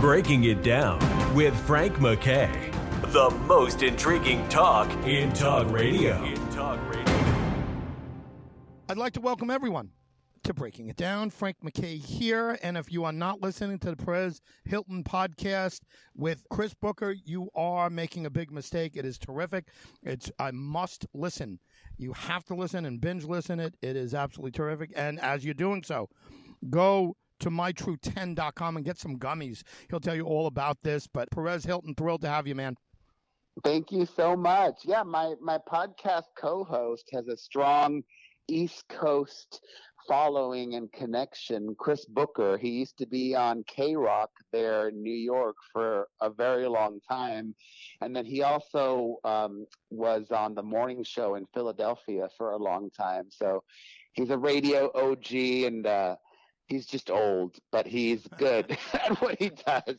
Breaking It Down with Frank McKay. The most intriguing talk in talk radio. In talk radio. I'd like to welcome everyone to Breaking It Down. Frank McKay here. And if you are not listening to the Perez Hilton podcast with Chris Booker, you are making a big mistake. It is terrific. It's I must listen. You have to listen and binge listen it. It is absolutely terrific. And as you're doing so, go to mytrue10.com and get some gummies. He'll tell you all about this. But Perez Hilton, thrilled to have you, man. Thank you so much. Yeah, my my podcast co-host has a strong East Coast following and connection. Chris Booker, he used to be on K Rock there in New York for a very long time. And then he also um, was on the morning show in Philadelphia for a long time. So he's a radio OG and uh, he's just old, but he's good at what he does.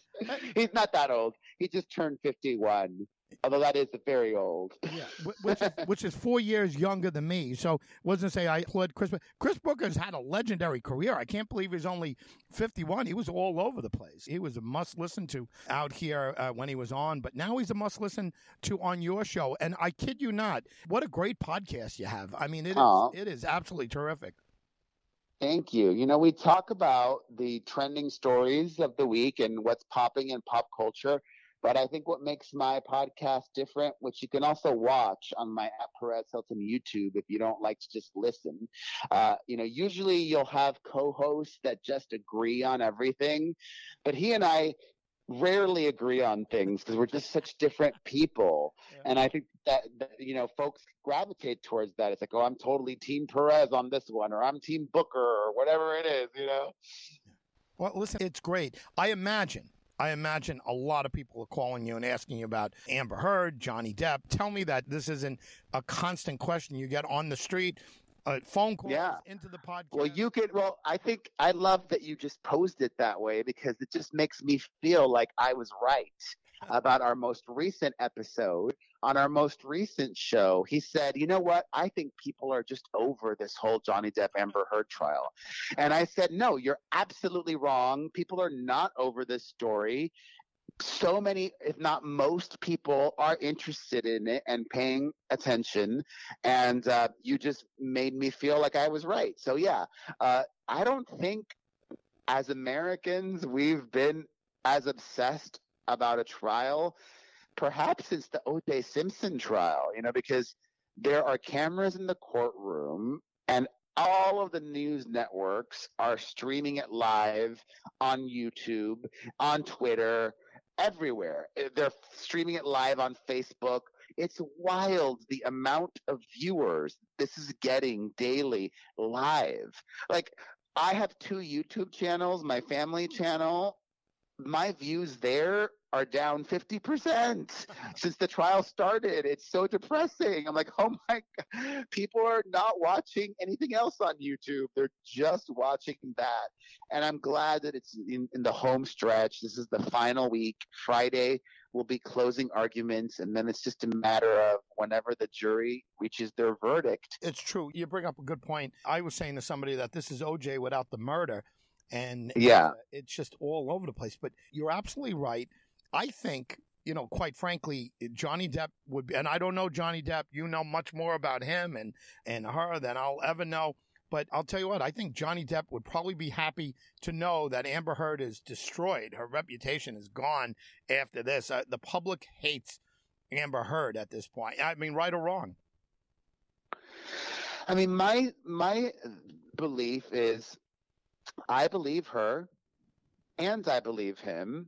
He's not that old. He just turned 51 although that is very old. Yeah, which is, which is four years younger than me. So wasn't say I applaud Chris. Chris Booker's had a legendary career. I can't believe he's only fifty one. He was all over the place. He was a must listen to out here uh, when he was on, but now he's a must listen to on your show. And I kid you not, what a great podcast you have. I mean, it is, it is absolutely terrific. Thank you. You know, we talk about the trending stories of the week and what's popping in pop culture. But I think what makes my podcast different, which you can also watch on my at Perez Hilton YouTube if you don't like to just listen, uh, you know, usually you'll have co-hosts that just agree on everything, but he and I rarely agree on things because we're just such different people. Yeah. And I think that, that, you know, folks gravitate towards that. It's like, oh, I'm totally Team Perez on this one, or I'm Team Booker, or whatever it is, you know. Well, listen, it's great. I imagine I imagine a lot of people are calling you and asking you about Amber Heard, Johnny Depp. Tell me that this isn't a constant question you get on the street. Uh, phone calls yeah. into the podcast. Well, you could. Well, I think I love that you just posed it that way because it just makes me feel like I was right about our most recent episode. On our most recent show, he said, You know what? I think people are just over this whole Johnny Depp Amber Heard trial. And I said, No, you're absolutely wrong. People are not over this story. So many, if not most people, are interested in it and paying attention. And uh, you just made me feel like I was right. So, yeah, uh, I don't think as Americans we've been as obsessed about a trial, perhaps since the O.J. Simpson trial, you know, because there are cameras in the courtroom and all of the news networks are streaming it live on YouTube, on Twitter, everywhere. Eh, they're streaming it live on Facebook. It's wild the amount of viewers this is getting daily live. Like, I have two YouTube channels, my family channel my views there are down 50% since the trial started. It's so depressing. I'm like, oh my God. People are not watching anything else on YouTube. They're just watching that. And I'm glad that it's in, in the home stretch. This is the final week. Friday will be closing arguments. And then it's just a matter of whenever the jury reaches their verdict. It's true. You bring up a good point. I was saying to somebody that this is OJ without the murder and yeah, uh, it's just all over the place. But you're absolutely right. I think you know, quite frankly, Johnny Depp would be, and I don't know Johnny Depp. You know much more about him and and her than I'll ever know. But I'll tell you what, I think Johnny Depp would probably be happy to know that Amber Heard is destroyed. Her reputation is gone after this. Uh, the public hates Amber Heard at this point. I mean, right or wrong. I mean, my my belief is I believe her and I believe him.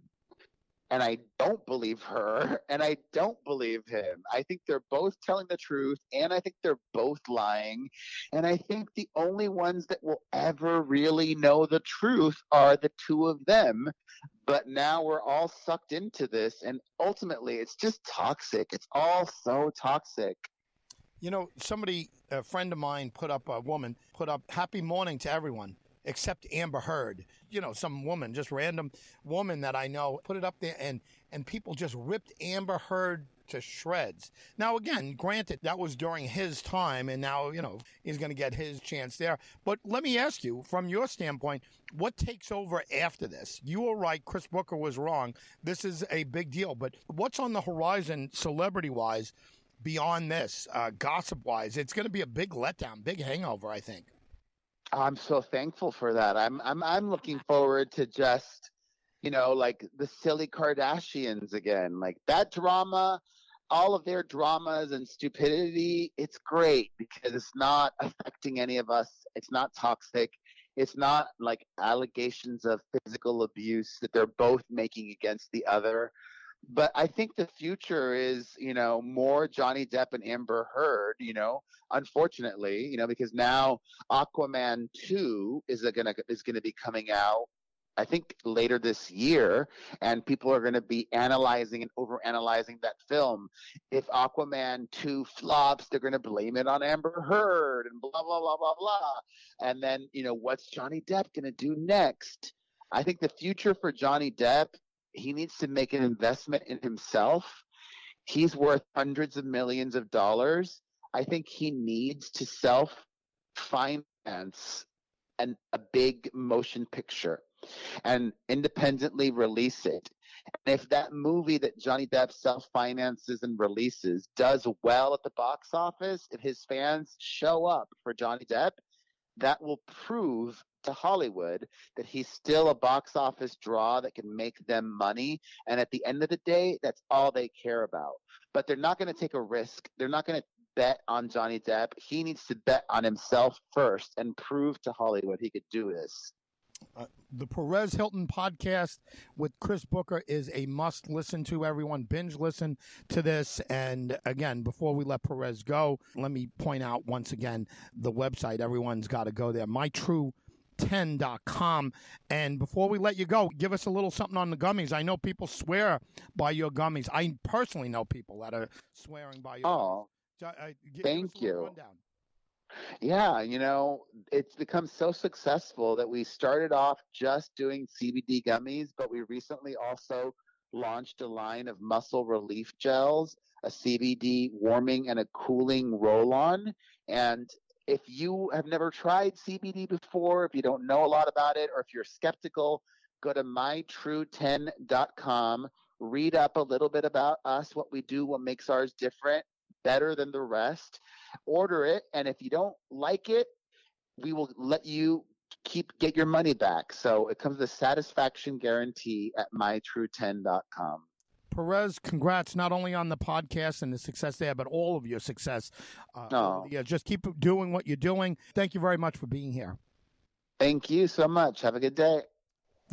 And I don't believe her and I don't believe him. I think they're both telling the truth and I think they're both lying. And I think the only ones that will ever really know the truth are the two of them. But now we're all sucked into this and ultimately it's just toxic. It's all so toxic. You know, somebody, a friend of mine, put up a woman, put up happy morning to everyone except Amber Heard. You know, some woman, just random woman that I know, put it up there, and and people just ripped Amber Heard to shreds. Now, again, granted, that was during his time, and now, you know, he's going to get his chance there. But let me ask you, from your standpoint, what takes over after this? You were right, Chris Booker was wrong. This is a big deal, but what's on the horizon, celebrity wise, beyond this, uh, gossip wise? It's going to be a big letdown, big hangover, I think. I'm so thankful for that. I'm I'm I'm looking forward to just you know like the silly Kardashians again. Like that drama, all of their dramas and stupidity, it's great because it's not affecting any of us. It's not toxic. It's not like allegations of physical abuse that they're both making against the other. But I think the future is, you know, more Johnny Depp and Amber Heard, you know, unfortunately, you know, because now Aquaman 2 is going to is going to be coming out I think later this year, and people are going to be analyzing and overanalyzing that film. If Aquaman 2 flops, they're going to blame it on Amber Heard and blah, blah, blah, blah, blah. And then, you know, what's Johnny Depp going to do next? I think the future for Johnny Depp, he needs to make an investment in himself. He's worth hundreds of millions of dollars. I think he needs to self finance and a big motion picture and independently release it. And if that movie that Johnny Depp self finances and releases does well at the box office, if his fans show up for Johnny Depp, that will prove to Hollywood that he's still a box office draw that can make them money. And at the end of the day, that's all they care about. But they're not going to take a risk. They're not going to bet on Johnny Depp. He needs to bet on himself first and prove to Hollywood he could do this. Uh, the Perez Hilton podcast with Chris Booker is a must listen to. Everyone binge listen to this. And again, before we let Perez go, let me point out once again the website. Everyone's got to go there. MyTrue10.com. And before we let you go, give us a little something on the gummies. I know people swear by your gummies. I personally know people that are swearing by your oh, gummies. Thank you. Rundown. Yeah, you know, it's become so successful that we started off just doing CBD gummies, but we recently also launched a line of muscle relief gels, a CBD warming and a cooling roll on. And if you have never tried CBD before, if you don't know a lot about it, or if you're skeptical, go to mytrue10.com, read up a little bit about us, what we do, what makes ours different, better than the rest order it, and if you don't like it, we will let you keep get your money back. So it comes with a satisfaction guarantee at mytrue10.com. Perez, congrats not only on the podcast and the success there, but all of your success. Uh, oh. Yeah, just keep doing what you're doing. Thank you very much for being here. Thank you so much. Have a good day.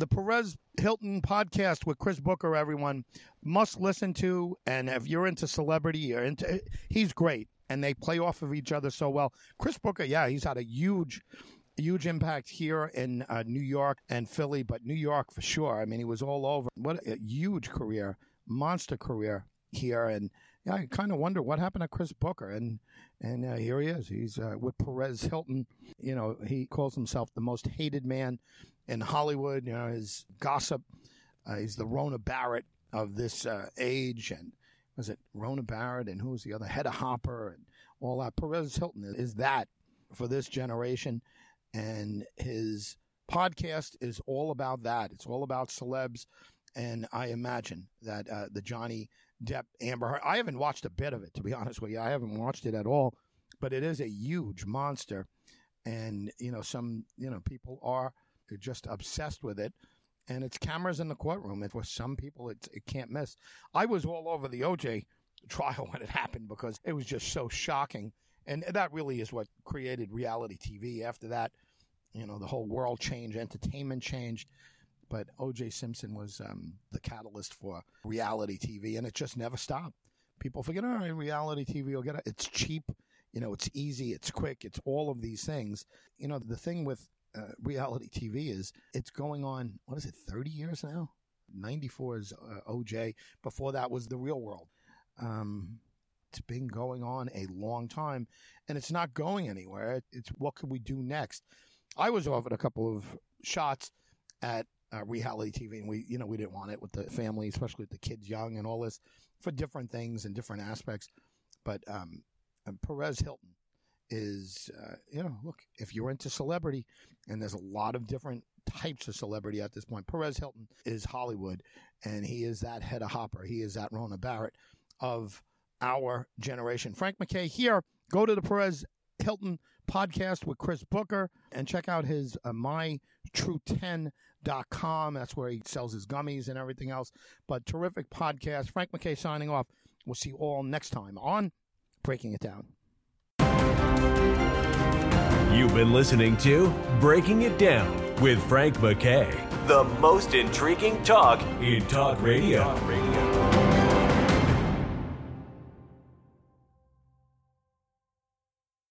The Perez Hilton podcast with Chris Booker, everyone must listen to. And if you're into celebrity, you're into, he's great and they play off of each other so well. Chris Booker, yeah, he's had a huge huge impact here in uh, New York and Philly, but New York for sure. I mean, he was all over. What a huge career, monster career here, and yeah, I kind of wonder what happened to Chris Booker, and and uh, here he is. He's uh, with Perez Hilton. You know, he calls himself the most hated man in Hollywood. You know, his gossip. Uh, he's the Rona Barrett of this uh, age, and was it Rona Barrett and who was the other Hedda Hopper and all that. Perez Hilton is that for this generation, and his podcast is all about that. It's all about celebs, and I imagine that uh, the Johnny Depp Amber Heard. I haven't watched a bit of it to be honest with you. I haven't watched it at all, but it is a huge monster, and you know some you know people are just obsessed with it and it's cameras in the courtroom. And for some people, it, it can't miss. I was all over the OJ trial when it happened because it was just so shocking. And that really is what created reality TV. After that, you know, the whole world changed, entertainment changed. But OJ Simpson was um, the catalyst for reality TV, and it just never stopped. People forget, right, reality TV will get it. It's cheap, you know, it's easy, it's quick, it's all of these things. You know, the thing with uh, reality TV is it's going on, what is it, 30 years now? 94 is uh, OJ. Before that was the real world. Um, it's been going on a long time and it's not going anywhere. It's what could we do next? I was offered a couple of shots at uh, reality TV and we, you know, we didn't want it with the family, especially with the kids young and all this. for different things and different aspects. But um, Perez Hilton is, uh, you know, look, if you're into celebrity, and there's a lot of different types of celebrity at this point, Perez Hilton is Hollywood, and he is that Hedda Hopper. He is that Rona Barrett of our generation. Frank McKay here. Go to the Perez Hilton podcast with Chris Booker and check out his uh, mytrue10.com. That's where he sells his gummies and everything else. But terrific podcast. Frank McKay signing off. We'll see you all next time on Breaking It Down. You've been listening to Breaking It Down with Frank McKay, the most intriguing talk in talk radio. Talk radio.